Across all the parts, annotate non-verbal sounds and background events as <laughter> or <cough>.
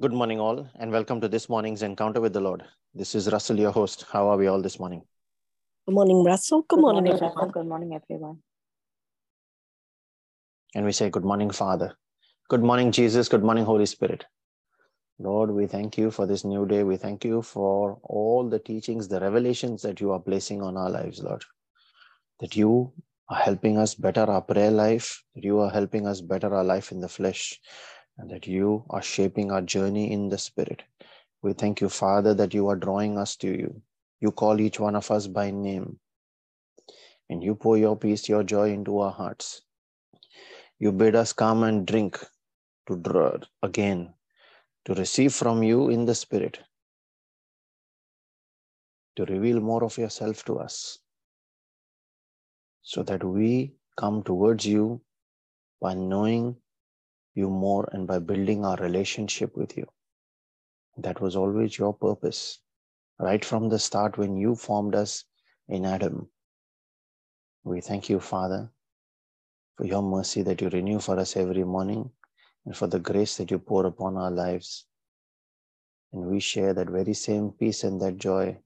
Good morning, all, and welcome to this morning's encounter with the Lord. This is Russell, your host. How are we all this morning? Good morning, Russell. Good, morning, everyone. Good morning, everyone. And we say, Good morning, Father. Good morning, Jesus. Good morning, Holy Spirit. Lord, we thank you for this new day. We thank you for all the teachings, the revelations that you are placing on our lives, Lord. That you are helping us better our prayer life, that you are helping us better our life in the flesh, and that you are shaping our journey in the spirit. We thank you, Father, that you are drawing us to you. You call each one of us by name, and you pour your peace, your joy into our hearts. You bid us come and drink to draw again, to receive from you in the spirit, to reveal more of yourself to us, so that we come towards you by knowing you more and by building our relationship with you. That was always your purpose, right from the start when you formed us in Adam. We thank you, Father, for your mercy that you renew for us every morning and for the grace that you pour upon our lives. And we share that very same peace and that joy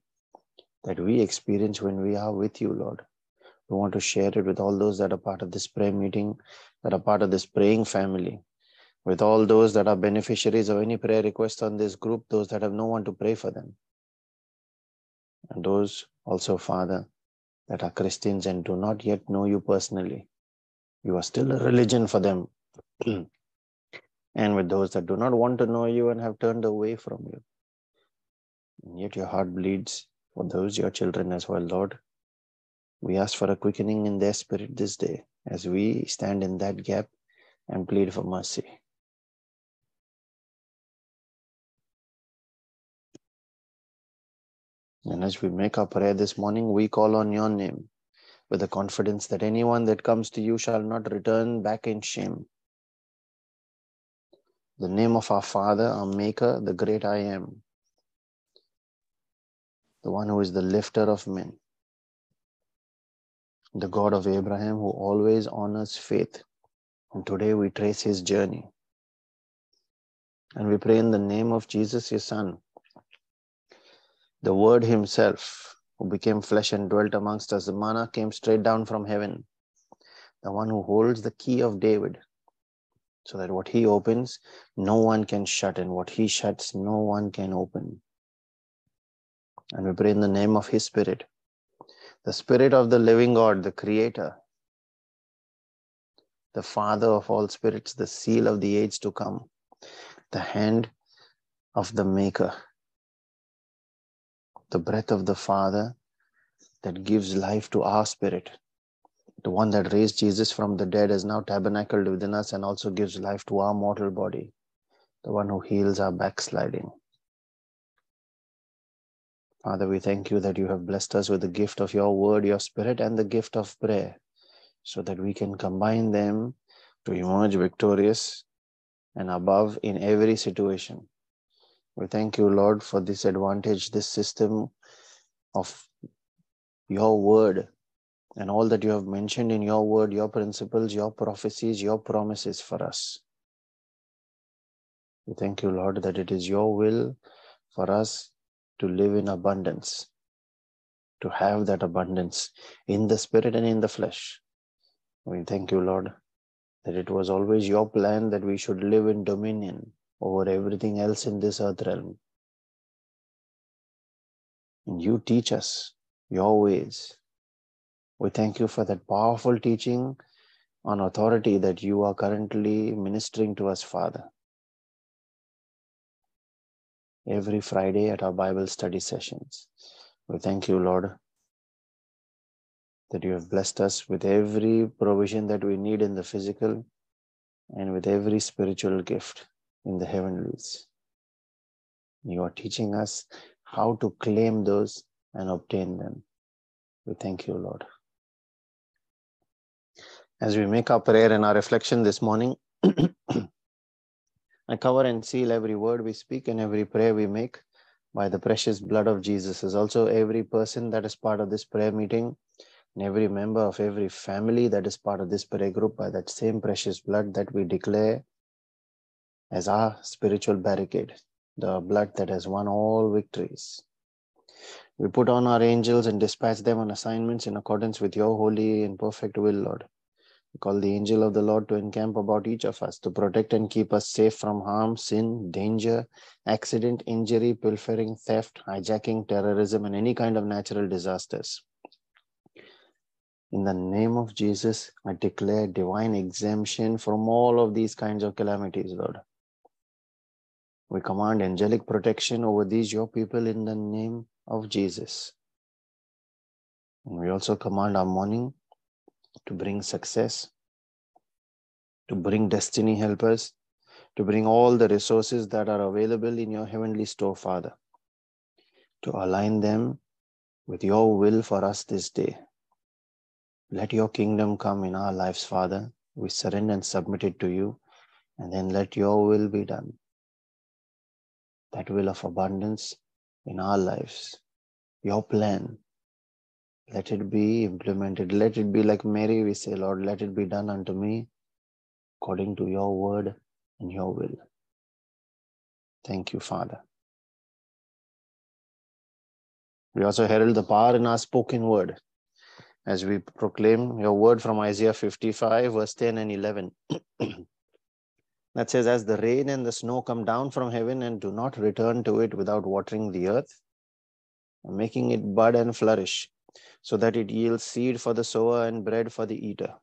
that we experience when we are with you, Lord. We want to share it with all those that are part of this prayer meeting, that are part of this praying family, with all those that are beneficiaries of any prayer request on this group, those that have no one to pray for them. And those also, Father, that are Christians and do not yet know you personally. You are still a religion for them. <clears throat> and with those that do not want to know you and have turned away from you. And yet your heart bleeds for those, your children as well, Lord. We ask for a quickening in their spirit this day as we stand in that gap and plead for mercy. And as we make our prayer this morning, we call on your name with the confidence that anyone that comes to you shall not return back in shame. The name of our Father, our Maker, the great I am, the one who is the lifter of men, the God of Abraham who always honors faith. And today we trace his journey. And we pray in the name of Jesus, your Son, the Word Himself, who became flesh and dwelt amongst us. The manna came straight down from heaven, the one who holds the key of David, so that what He opens, no one can shut, and what He shuts, no one can open. And we pray in the name of His Spirit, the Spirit of the living God, the Creator, the Father of all spirits, the seal of the age to come, the hand of the Maker the breath of the Father that gives life to our spirit. The one that raised Jesus from the dead is now tabernacled within us and also gives life to our mortal body. The one who heals our backsliding. Father, we thank you that you have blessed us with the gift of your word, your spirit, and the gift of prayer, so that we can combine them to emerge victorious and above in every situation. We thank you, Lord, for this advantage, this system of your word and all that you have mentioned in your word, your principles, your prophecies, your promises for us. We thank you, Lord, that it is your will for us to live in abundance, to have that abundance in the spirit and in the flesh. We thank you, Lord, that it was always your plan that we should live in dominion over everything else in this earth realm. And you teach us your ways. We thank you for that powerful teaching on authority that you are currently ministering to us, Father. Every Friday at our Bible study sessions. We thank you, Lord, that you have blessed us with every provision that we need in the physical and with every spiritual gift in the heavenlies. You are teaching us how to claim those and obtain them. We thank you, Lord. As we make our prayer and our reflection this morning, <clears throat> I cover and seal every word we speak and every prayer we make by the precious blood of Jesus. As also every person that is part of this prayer meeting and every member of every family that is part of this prayer group by that same precious blood that we declare as our spiritual barricade, the blood that has won all victories. We put on our angels and dispatch them on assignments in accordance with your holy and perfect will, Lord. We call the angel of the Lord to encamp about each of us, to protect and keep us safe from harm, sin, danger, accident, injury, pilfering, theft, hijacking, terrorism, and any kind of natural disasters. In the name of Jesus, I declare divine exemption from all of these kinds of calamities, Lord. We command angelic protection over these, your people, in the name of Jesus. And we also command our morning to bring success, to bring destiny helpers, to bring all the resources that are available in your heavenly store, Father, to align them with your will for us this day. Let your kingdom come in our lives, Father. We surrender and submit it to you, and then let your will be done. That will of abundance in our lives, your plan let it be implemented. Let it be like Mary, we say, Lord, let it be done unto me according to your word and your will. Thank you, Father. We also herald the power in our spoken word as we proclaim your word from Isaiah 55, verse 10 and 11. <clears throat> that says, As the rain and the snow come down from heaven and do not return to it without watering the earth, making it bud and flourish, so that it yields seed for the sower and bread for the eater.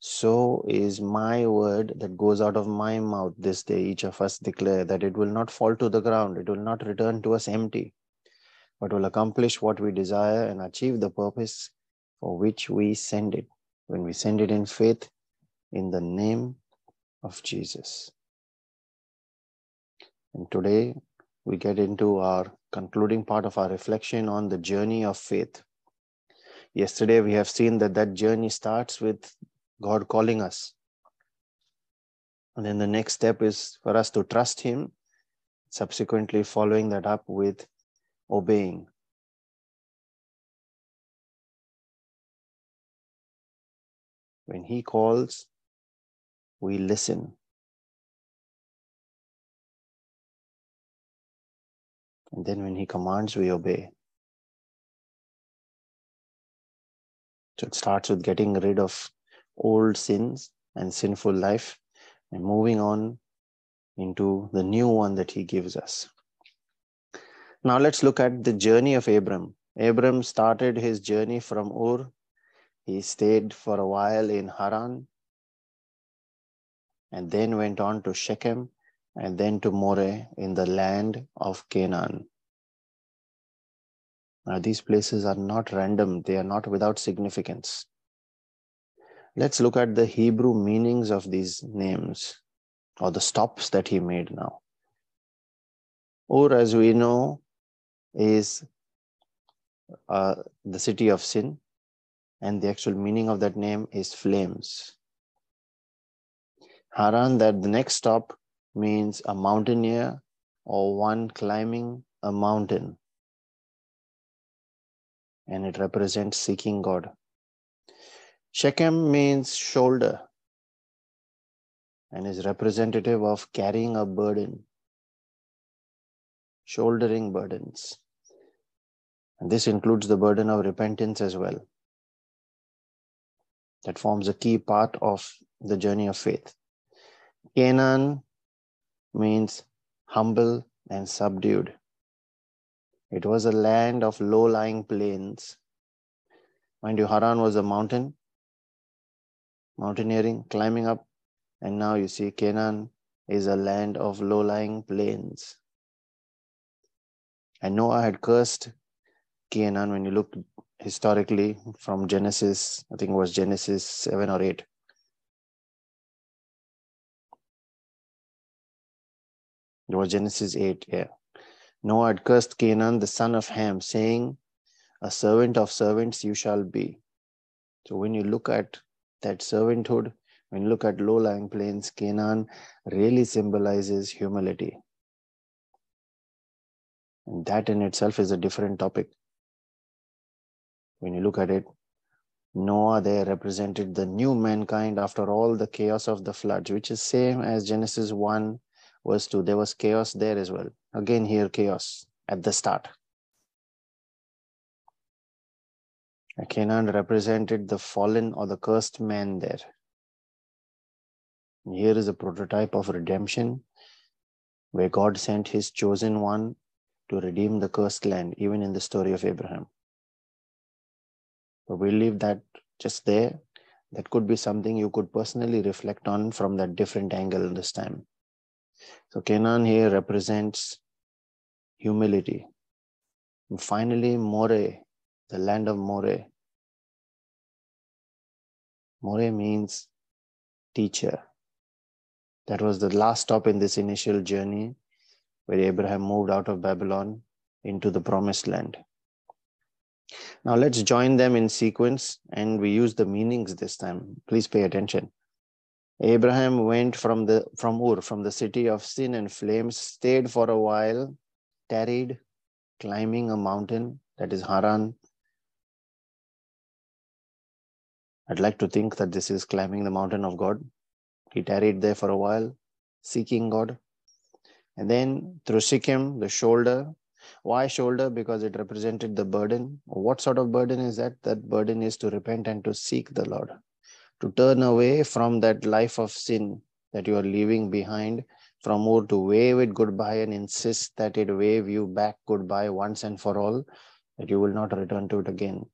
So is my word that goes out of my mouth this day. Each of us declare that it will not fall to the ground, it will not return to us empty, but will accomplish what we desire and achieve the purpose for which we send it. When we send it in faith in the name of Jesus. And today we get into our concluding part of our reflection on the journey of faith. Yesterday, we have seen that that journey starts with God calling us. And then the next step is for us to trust Him, subsequently, following that up with obeying. When He calls, we listen. And then when He commands, we obey. So it starts with getting rid of old sins and sinful life and moving on into the new one that he gives us. Now let's look at the journey of Abram. Abram started his journey from Ur. He stayed for a while in Haran and then went on to Shechem and then to Moreh in the land of Canaan. Now, these places are not random, they are not without significance. Let's look at the Hebrew meanings of these names or the stops that he made now. Ur, as we know, is uh, the city of sin, and the actual meaning of that name is flames. Haran, that the next stop means a mountaineer or one climbing a mountain and it represents seeking God. Shechem means shoulder and is representative of carrying a burden, shouldering burdens. And this includes the burden of repentance as well. That forms a key part of the journey of faith. Canaan means humble and subdued. It was a land of low lying plains. Mind you, Haran was a mountain, mountaineering, climbing up. And now you see Canaan is a land of low lying plains. And Noah had cursed Canaan when you look historically from Genesis, I think it was Genesis 7 or 8. It was Genesis 8, yeah. Noah had cursed Canaan, the son of Ham, saying, A servant of servants you shall be. So when you look at that servanthood, when you look at low lying plains, Canaan really symbolizes humility. And that in itself is a different topic. When you look at it, Noah there represented the new mankind after all the chaos of the floods, which is same as Genesis 1 verse 2, there was chaos there as well. Again, here, chaos at the start. Canaan represented the fallen or the cursed man there. Here is a prototype of redemption where God sent his chosen one to redeem the cursed land, even in the story of Abraham. But we leave that just there. That could be something you could personally reflect on from that different angle this time. So Canaan here represents humility. And finally, Moreh, the land of Moreh. Moreh means teacher. That was the last stop in this initial journey where Abraham moved out of Babylon into the promised land. Now let's join them in sequence and we use the meanings this time. Please pay attention. Abraham went from the from Ur, from the city of sin and flames, stayed for a while, tarried, climbing a mountain, that is Haran. I'd like to think that this is climbing the mountain of God. He tarried there for a while, seeking God. And then through Shechem, the shoulder. Why shoulder? Because it represented the burden. What sort of burden is that? That burden is to repent and to seek the Lord, to turn away from that life of sin that you are leaving behind, from Ur to wave it goodbye and insist that it wave you back goodbye once and for all, that you will not return to it again.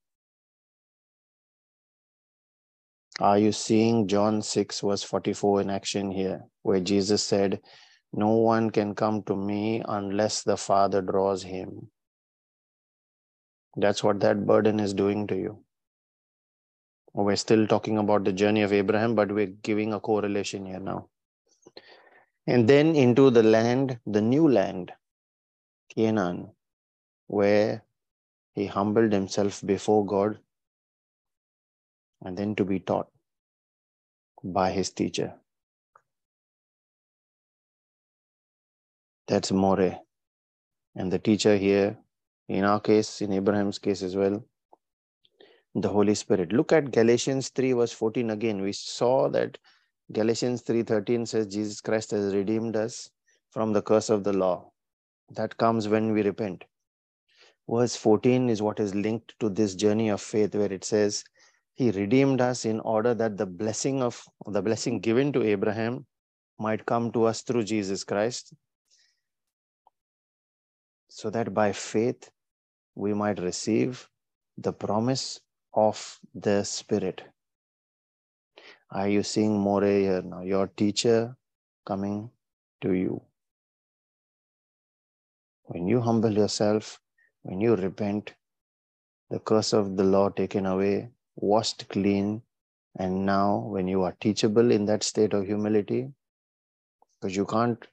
Are you seeing John 6, verse 44 in action here, where Jesus said, No one can come to me unless the Father draws him? That's what that burden is doing to you. We're still talking about the journey of Abraham, but we're giving a correlation here now. And then into the land, the new land, Canaan, where he humbled himself before God and then to be taught by his teacher. That's Moreh. Eh? And the teacher here, in our case, in Abraham's case as well, the Holy Spirit. Look at Galatians 3, verse 14 again. We saw that Galatians 3:13 says Jesus Christ has redeemed us from the curse of the law. That comes when we repent. Verse 14 is what is linked to this journey of faith, where it says, he redeemed us in order that the blessing of the blessing given to Abraham might come to us through Jesus Christ, so that by faith we might receive the promise of the Spirit. Are you seeing more here now? Your teacher coming to you. When you humble yourself, when you repent, the curse of the law taken away, washed clean. And now, when you are teachable in that state of humility, because you can't,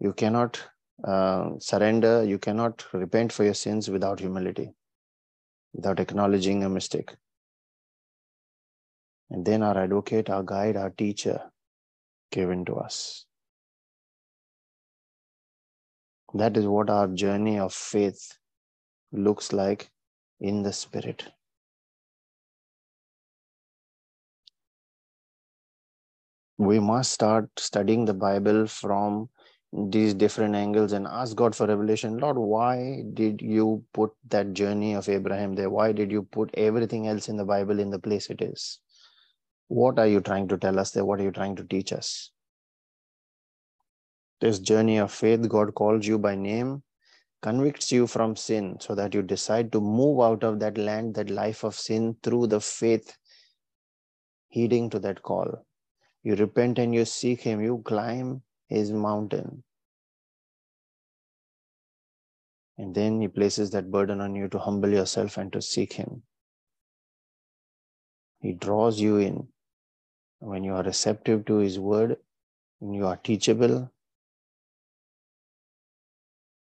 you cannot uh, surrender, you cannot repent for your sins without humility, without acknowledging a mistake. And then our advocate, our guide, our teacher uh, given to us. That is what our journey of faith looks like in the Spirit. we must start studying the Bible from these different angles and ask God for revelation. Lord, why did you put that journey of Abraham there? Why did you put everything else in the Bible in the place it is? What are you trying to tell us there? What are you trying to teach us? This journey of faith, God calls you by name, convicts you from sin so that you decide to move out of that land, that life of sin through the faith, heeding to that call you repent and you seek Him, you climb His mountain. And then He places that burden on you to humble yourself and to seek Him. He draws you in. When you are receptive to His word, when you are teachable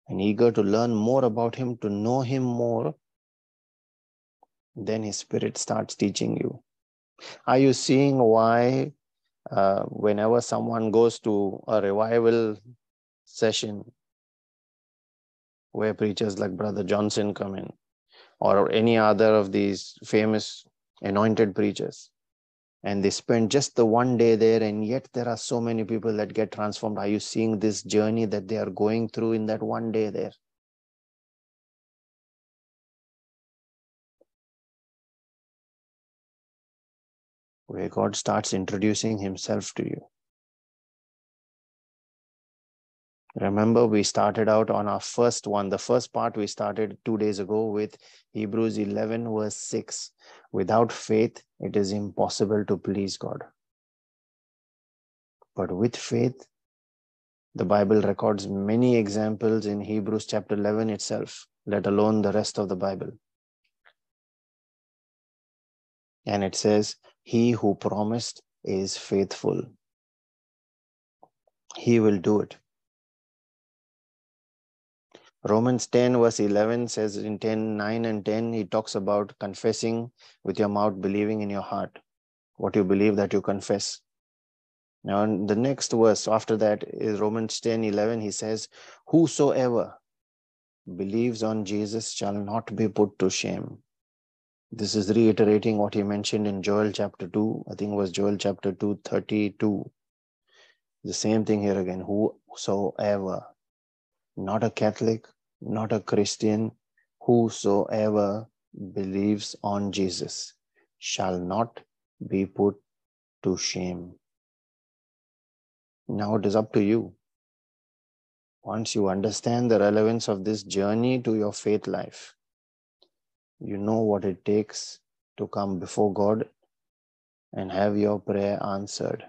and eager to learn more about Him, to know Him more, then His Spirit starts teaching you. Are you seeing why uh, whenever someone goes to a revival session where preachers like Brother Johnson come in, or any other of these famous anointed preachers, and they spend just the one day there and yet there are so many people that get transformed. Are you seeing this journey that they are going through in that one day there? Where god starts introducing himself to you remember we started out on our first one the first part we started 2 days ago with hebrews 11 verse 6 Without faith, it is impossible to please God. But with faith, the Bible records many examples in Hebrews chapter 11 itself, let alone the rest of the Bible. And it says, He who promised is faithful. He will do it. Romans 10, verse 11 says in 10, 9 and 10, he talks about confessing with your mouth, believing in your heart. What you believe that you confess. Now, the next verse after that is Romans 10, 11. He says, Whosoever believes on Jesus shall not be put to shame. This is reiterating what he mentioned in Joel chapter 2. I think it was Joel chapter 2, 32. The same thing here again. Whosoever not a Catholic, not a Christian, whosoever believes on Jesus shall not be put to shame. Now it is up to you. Once you understand the relevance of this journey to your faith life, you know what it takes to come before God and have your prayer answered.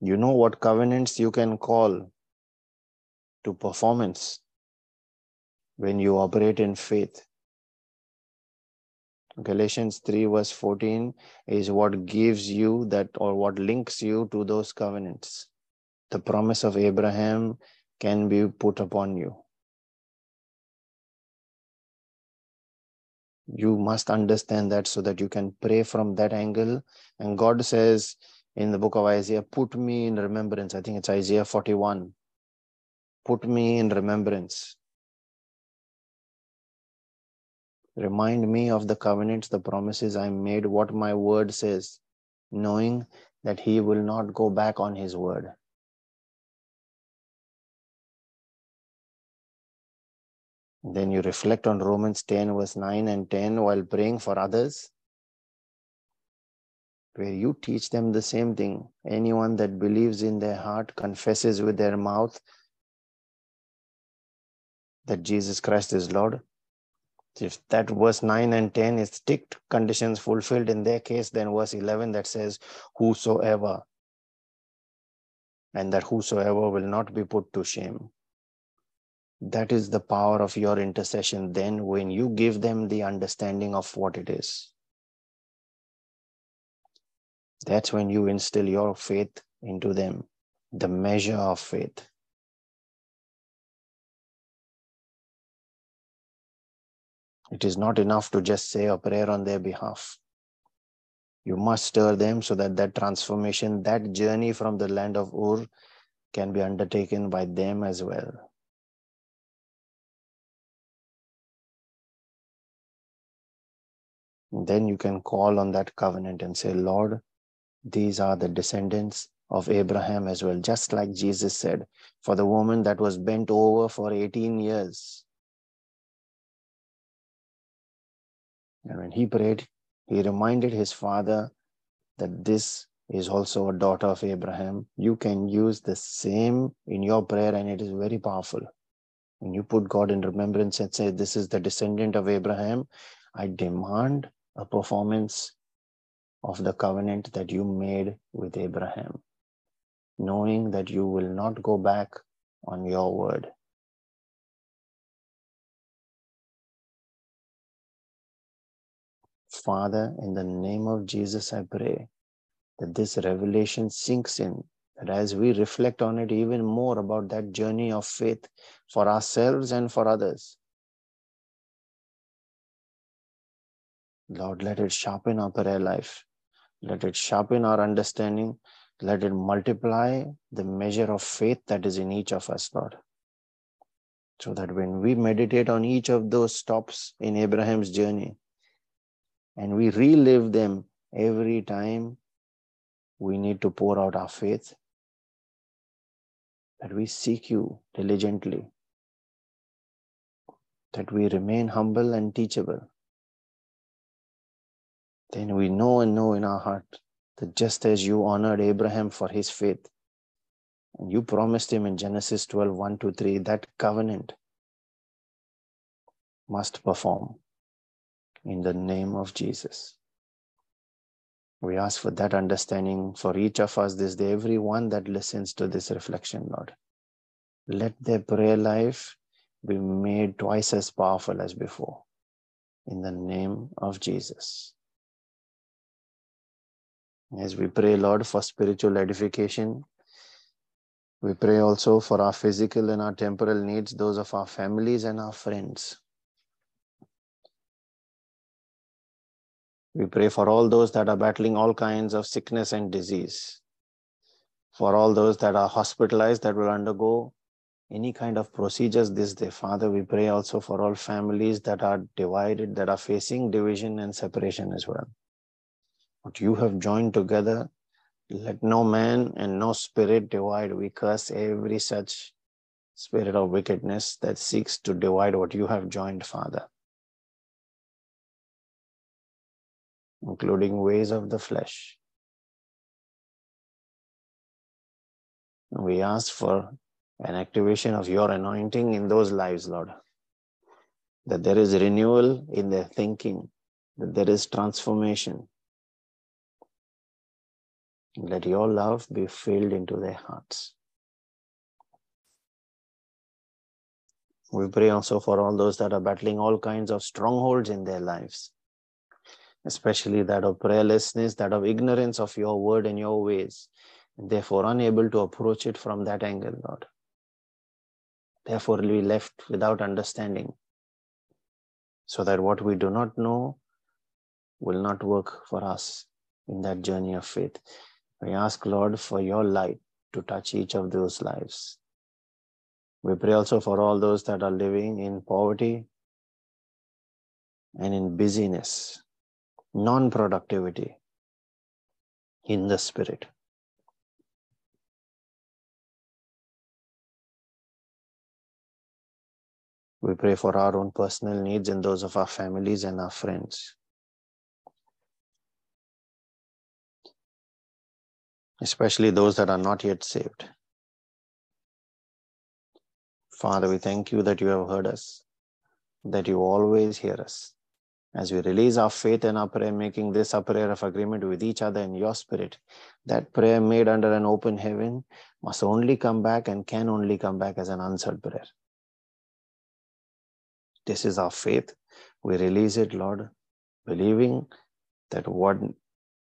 You know what covenants you can call to performance when you operate in faith. Galatians 3, verse 14 is what gives you that or what links you to those covenants. The promise of Abraham can be put upon you. You must understand that so that you can pray from that angle. And God says in the book of Isaiah, Put me in remembrance. I think it's Isaiah 41 put me in remembrance. Remind me of the covenants, the promises I made, what my word says, knowing that he will not go back on his word. Then you reflect on Romans 10, verse 9 and 10 while praying for others, where you teach them the same thing. Anyone that believes in their heart, confesses with their mouth that Jesus Christ is Lord. If that verse 9 and 10 is ticked, conditions fulfilled in their case, then verse 11 that says, Whosoever, and that whosoever will not be put to shame. That is the power of your intercession then when you give them the understanding of what it is. That's when you instill your faith into them, the measure of faith. It is not enough to just say a prayer on their behalf. You must stir them so that that transformation, that journey from the land of Ur can be undertaken by them as well. then you can call on that covenant and say, Lord, these are the descendants of Abraham as well. Just like Jesus said, for the woman that was bent over for 18 years, And when he prayed, he reminded his father that this is also a daughter of Abraham. You can use the same in your prayer, and it is very powerful. When you put God in remembrance and say, This is the descendant of Abraham, I demand a performance of the covenant that you made with Abraham, knowing that you will not go back on your word. Father, in the name of Jesus, I pray that this revelation sinks in, that as we reflect on it even more about that journey of faith for ourselves and for others, Lord, let it sharpen our prayer life. Let it sharpen our understanding. Let it multiply the measure of faith that is in each of us, Lord. So that when we meditate on each of those stops in Abraham's journey, and we relive them every time we need to pour out our faith, that we seek you diligently, that we remain humble and teachable, then we know and know in our heart that just as you honored Abraham for his faith, and you promised him in Genesis 12 1 to 3, that covenant must perform in the name of Jesus. We ask for that understanding for each of us this day, everyone that listens to this reflection, Lord. Let their prayer life be made twice as powerful as before. In the name of Jesus. As we pray, Lord, for spiritual edification, we pray also for our physical and our temporal needs, those of our families and our friends. We pray for all those that are battling all kinds of sickness and disease. For all those that are hospitalized that will undergo any kind of procedures this day. Father, we pray also for all families that are divided, that are facing division and separation as well. What you have joined together, let no man and no spirit divide. We curse every such spirit of wickedness that seeks to divide what you have joined, Father. Including ways of the flesh. We ask for an activation of your anointing in those lives, Lord. That there is renewal in their thinking, that there is transformation. Let your love be filled into their hearts. We pray also for all those that are battling all kinds of strongholds in their lives especially that of prayerlessness, that of ignorance of your word and your ways, and therefore unable to approach it from that angle, Lord. Therefore, we left without understanding, so that what we do not know will not work for us in that journey of faith. We ask, Lord, for your light to touch each of those lives. We pray also for all those that are living in poverty and in busyness, non productivity in the spirit. We pray for our own personal needs and those of our families and our friends. Especially those that are not yet saved. Father, we thank you that you have heard us, that you always hear us. As we release our faith and our prayer, making this a prayer of agreement with each other in your spirit, that prayer made under an open heaven must only come back and can only come back as an answered prayer. This is our faith. We release it, Lord, believing that what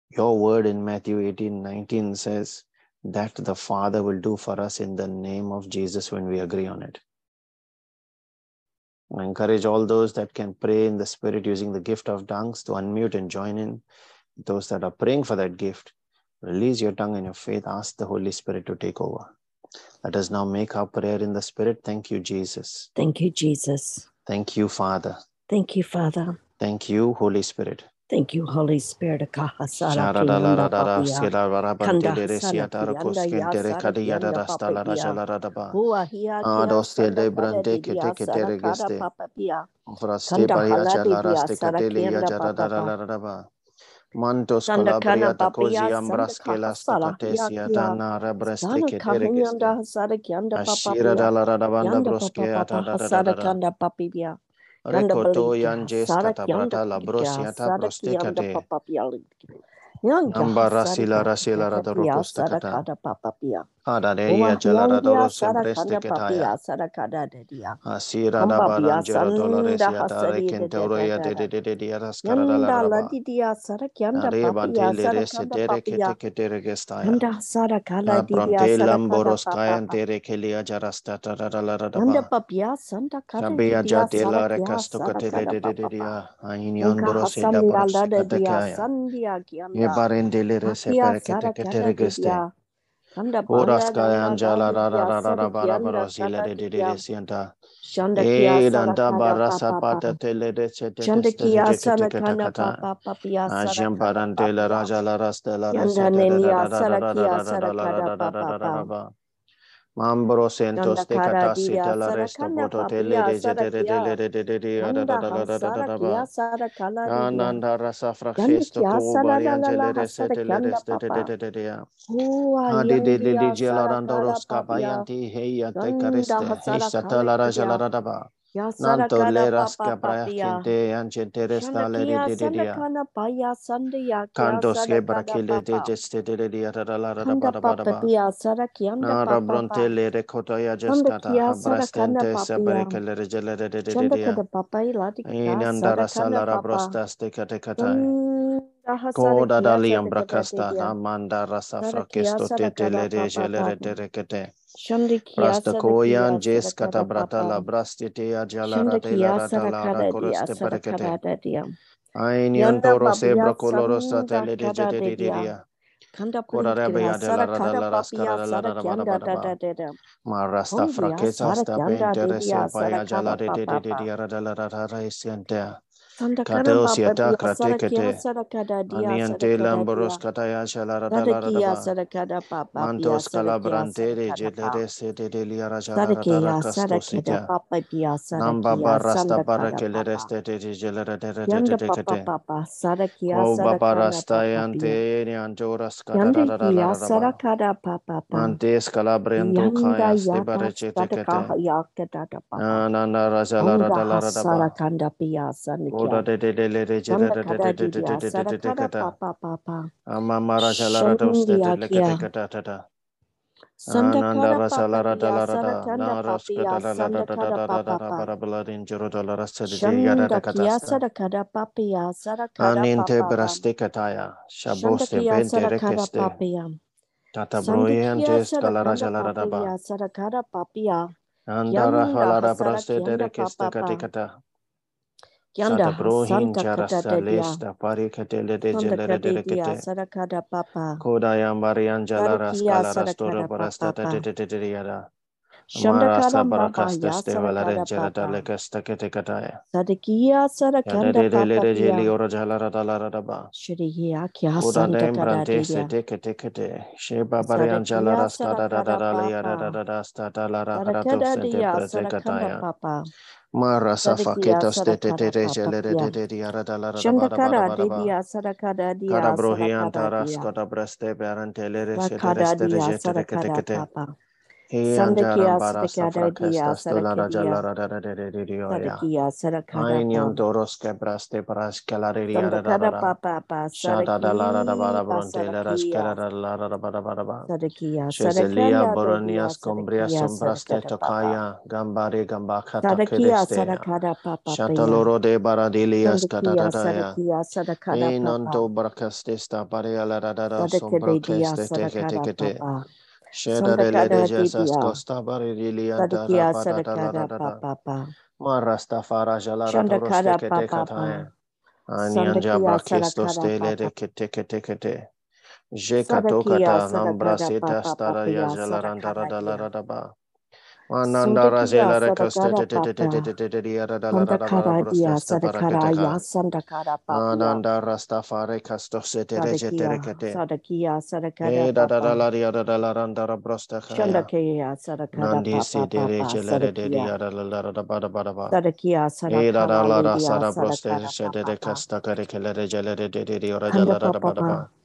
your word in Matthew 18 19 says, that the Father will do for us in the name of Jesus when we agree on it. I encourage all those that can pray in the Spirit using the gift of tongues to unmute and join in. Those that are praying for that gift, release your tongue and your faith. Ask the Holy Spirit to take over. Let us now make our prayer in the Spirit. Thank you, Jesus. Thank you, Jesus. Thank you, Father. Thank you, Father. Thank you, Holy Spirit. Thank you, Holy Spirit. La la la la. Mantos Sanda kana calabria ta cosi ambras kahasara hia catesia dana rabraste Sana que te kahanyanda regeste. Ashira da papia. la ra da da da da da Yang ada. Kiyanda ra da kia rocosta sara cata. kada papia. Hada de Uma ia jalara da hiangia rosia sara breste kanda ketaya. papia sara kada dedia. Asira da bia barangero sanda doloresia da hasari de de de de de de. de de de de rascara da la la raba. didia sara kianda papia Arebante le sara rese dere kete kete regestaya. Kanda sara kala didia Apronte sara kada lamboros kayan tere kelia tararadaba. papia santa kada Shabia didia sara jatela kia rekasto katele kada de de de papa. dia. Ainion Uga borose la hasan la la borose de dia katakaya. sandia Ye barendele rese Akia per kete kete kada regeste. didia. Kanda Horas banda kaya danga anjala dadi ra ra ra ra ra ba ra ba sarakianda ra sila de de de de. Shanda E kiya danda ba sarakada rasa papa pata pa. tele de se de de de kete kata sarakana kata. papa papiya Ajam la papiya. raja la rasta la re Yanda se de de da neniya da da da da da sarakiya da da da la Mambro sentos de kara catasi diya te la resto sarakana poto te le papiya de je de de de le de de de de da da Yanda da da da da da da ba. hasarakiya sarakala diya. Ananda rasa Yanda frachesto kiya ko barian salalala jele de se te le de hasarakianda de de de papa. de de de ya. Hua Ha de de de de yandiya jela sarakada randoros papiya. kabayanti he ya te careste he shata hasarakala la raja la da ba. Ya Nantolle raska brayakinti ancente restale de didia. Cantos gebrakile de geste de didia rala rala bada bada bada. Nara brontele recotoya gescata brastente sabrekele regele de didia. Inandara salara brostas de catecatai. Koda Sadakia dali Sadakada ambrakasta Dedia amanda rasa frakesto te Sadakada tele de Papa gelere Papa te rekete. Shandakia Brasta koyan jes kata brata la brasti te ajalara de la rata la ra Sadakada Dia koroste Sadakada parekete. Ainion toro se Babia brocoloros tele de de Dedia dia. Kanda Koda Prinskila rebea de la rada la raskara de la rada ba. da da Ma rasta Sara sta Kyanda pentere se Dedia Sara baya jala Kada de de de de dia rada la rada resiente. Santa Kada Kateos Papa yata Pia Sara Kya kratekete. Sara Kada Dia Sara Aniante lamboros kataya shalara dalara daba. Sara Kada Papa Pia Mantos calabrante de Kada Pa gelere se de deliara Sara jalara dara Kia Sara Kada castosita. Papa Pia Sara Namba barasta Kada kelere ste de gelere de de de de Yanda de Papa kete. Papa Sara Kia Ko Sara Kada babarasta Papa Pia yante ni anjoras Yanda kadara Kia dalara Sara daba. Kada Papa Papa Mantes calabrianto Yanda kaya ste yata barechete sadaka kete. yaka dada papa. Ananda rajalara dalara daba. kanda piya Koda Ananda ada andara halara beraste derekeste Yanda Sata Brohin hasanta kata Jarasta dadia. Lista Parikatele de Gelere kadedia Derekete, sarakada papa. Kodayam Barian Jalaras Sadakia Kalarastora sarakada Barasta papa. Yada. Shandakada Marasa baba ya Barakastas de sarakada Valerengera papa. Dalekasta Ketekataya. Sadakia sarakanda papa pia. ora jalara dalara daba. Shriya kya santa brante se dedia. teke teke te. Sheba barian Sadakia jalara skada da da sarakada da liara da papa. da da sta da lara harato Sarakada sente dia brete sarakanda kataya. papa. Marasa Sadakia faketa ste te te sarakada te papa jelere pia. de de diara dalara daba daba Shandakada daba daba. dedia sarakada Kada brohian taras dia. koda breste barante lere se de de dia jete teke sarakada teke Sandakia Sadakada Dia. Sadakia Sadakada Ainion Pam doros. Papa Pa Shada da la da da ba Sadaki da bronte la da skera Sadakia boronias sombraste. Sadakada Papa Shataloro de baradilias bracastesta sombraceste Sadakada teke te. Papa Sheda de le de Sandakada jesas Dia costa barilian da da Sadakia ba da da la da Sadakada da da. Papa Marasta fara jalara doroste Shandakada kete Papa kataya. Anyanja Sandakia brakestos Sadakada de le Papa de kete kete kete. Je Sadakia katokata nambra Papa stara ya jalarandara Sadakada Dia dalara Ananda Sundakia Rajela recoste Sadakada de de de de de Papa de de de de da da la da da ba Sandakada Dia brostesta Sadakada Ya parakataka. Sandakada Papia Ananda Rastafari casto sete rege Sadakia. Sadakia E E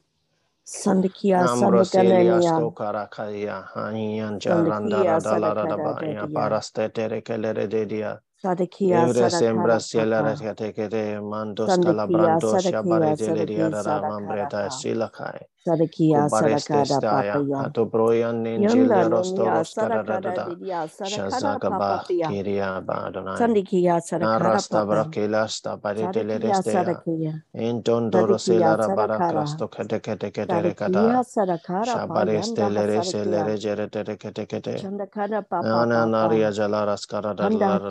Sandakanania karakaya. Aniyan Sandakia jarandara da la da da Sadakada Sadekia, Sembra, Sela, Ratekete, Mantos, Calabrando, Shabarete, Leriara, Mambreta, Silakai, Sadekia, Sarakada, Papaya, Atobroyan, Ninjila, Rostos, Carada, Shazakaba, Kiria, Badona, Sandikia, Sarasta, Brakilasta, Parete, Lerestea, Inton, Dorosela, Baracrasto, Catecatecateca, Shabareste, Lerese, Leregere, Tecatecateca, Ananaria, Jalaras, Carada, Rabara,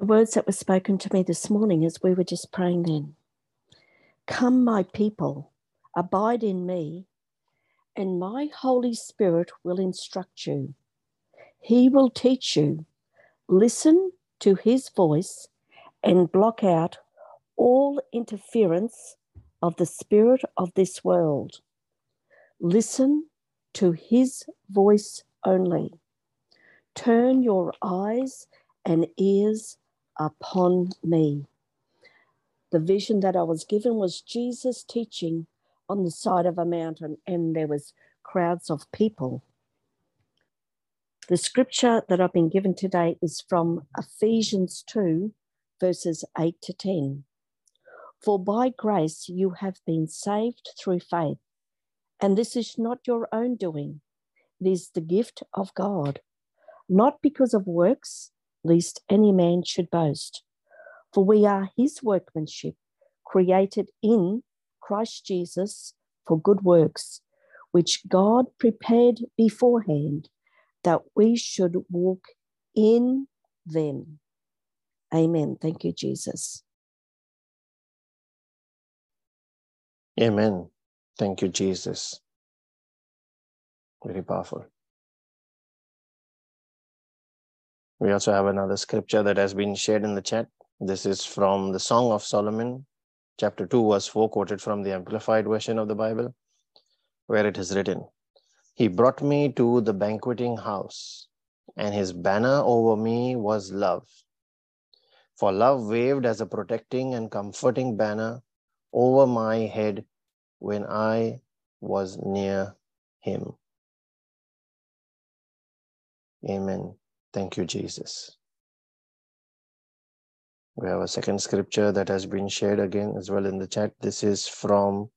The words that were spoken to me this morning as we were just praying then. Come, my people, abide in me, and my Holy Spirit will instruct you. He will teach you. Listen to his voice and block out all interference of the spirit of this world. Listen to his voice only. Turn your eyes and ears upon me. The vision that I was given was Jesus teaching on the side of a mountain, and there was crowds of people. The scripture that I've been given today is from Ephesians 2, verses 8 to 10. For by grace you have been saved through faith, and this is not your own doing, it is the gift of God, not because of works, lest any man should boast. For we are his workmanship, created in Christ Jesus for good works, which God prepared beforehand that we should walk in them. Amen. Thank you, Jesus. Amen. Thank you, Jesus. Very powerful. We also have another scripture that has been shared in the chat. This is from the Song of Solomon, chapter 2, verse 4, quoted from the Amplified version of the Bible, where it is written He brought me to the banqueting house, and his banner over me was love. For love waved as a protecting and comforting banner over my head when I was near him. Amen. Thank you, Jesus. We have a second scripture that has been shared again as well in the chat. This is from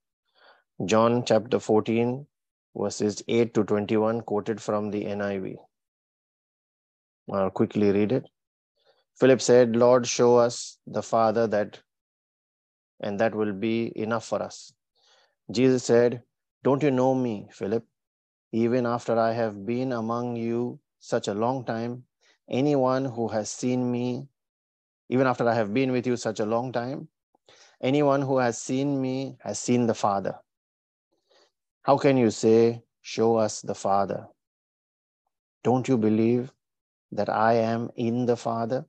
John chapter 14, verses 8 to 21, quoted from the NIV. I'll quickly read it. Philip said, Lord, show us the Father that, and that will be enough for us. Jesus said, Don't you know me, Philip? Even after I have been among you such a long time, anyone who has seen me, even after I have been with you such a long time, anyone who has seen me has seen the Father. How can you say, Show us the Father? Don't you believe that I am in the Father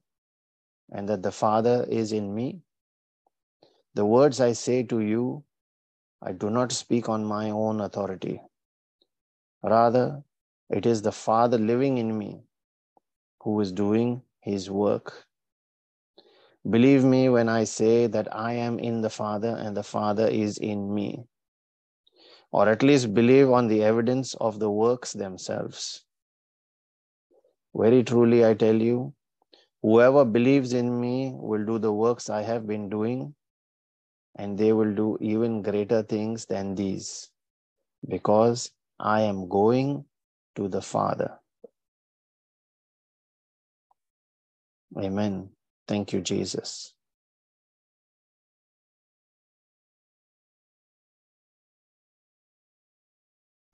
and that the Father is in me? The words I say to you, I do not speak on my own authority. Rather, it is the Father living in me who is doing his work. Believe me when I say that I am in the Father and the Father is in me. Or at least believe on the evidence of the works themselves. Very truly, I tell you, whoever believes in me will do the works I have been doing, and they will do even greater things than these, because I am going to the Father. Amen. Thank you, Jesus.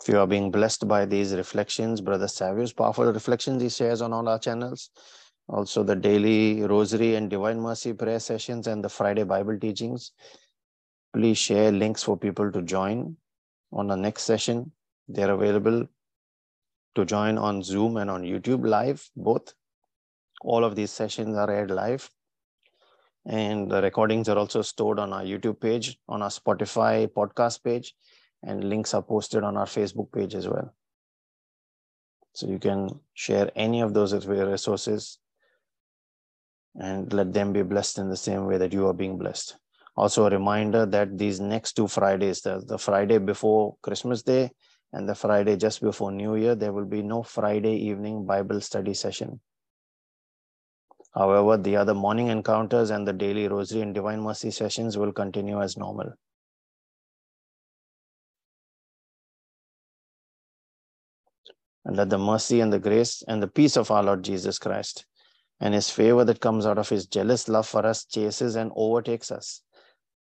If you are being blessed by these reflections, Brother Savio's powerful reflections he shares on all our channels, also the daily rosary and divine mercy prayer sessions and the Friday Bible teachings, please share links for people to join on the next session. They're available to join on Zoom and on YouTube live, both. All of these sessions are aired live. And the recordings are also stored on our YouTube page, on our Spotify podcast page, and links are posted on our Facebook page as well. So you can share any of those resources and let them be blessed in the same way that you are being blessed. Also, a reminder that these next two Fridays, the, the Friday before Christmas Day and the Friday just before New Year, there will be no Friday evening Bible study session. However, the other morning encounters and the daily Rosary and Divine Mercy sessions will continue as normal. And let the mercy and the grace and the peace of our Lord Jesus Christ and his favor that comes out of his jealous love for us chases and overtakes us.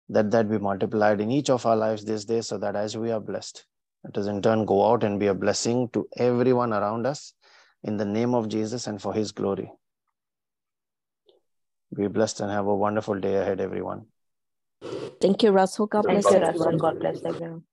That that be multiplied in each of our lives this day so that as we are blessed, let us in turn go out and be a blessing to everyone around us in the name of Jesus and for his glory. Be blessed and have a wonderful day ahead, everyone. Thank you, Russell. God Thank bless you. Russell. God bless everyone.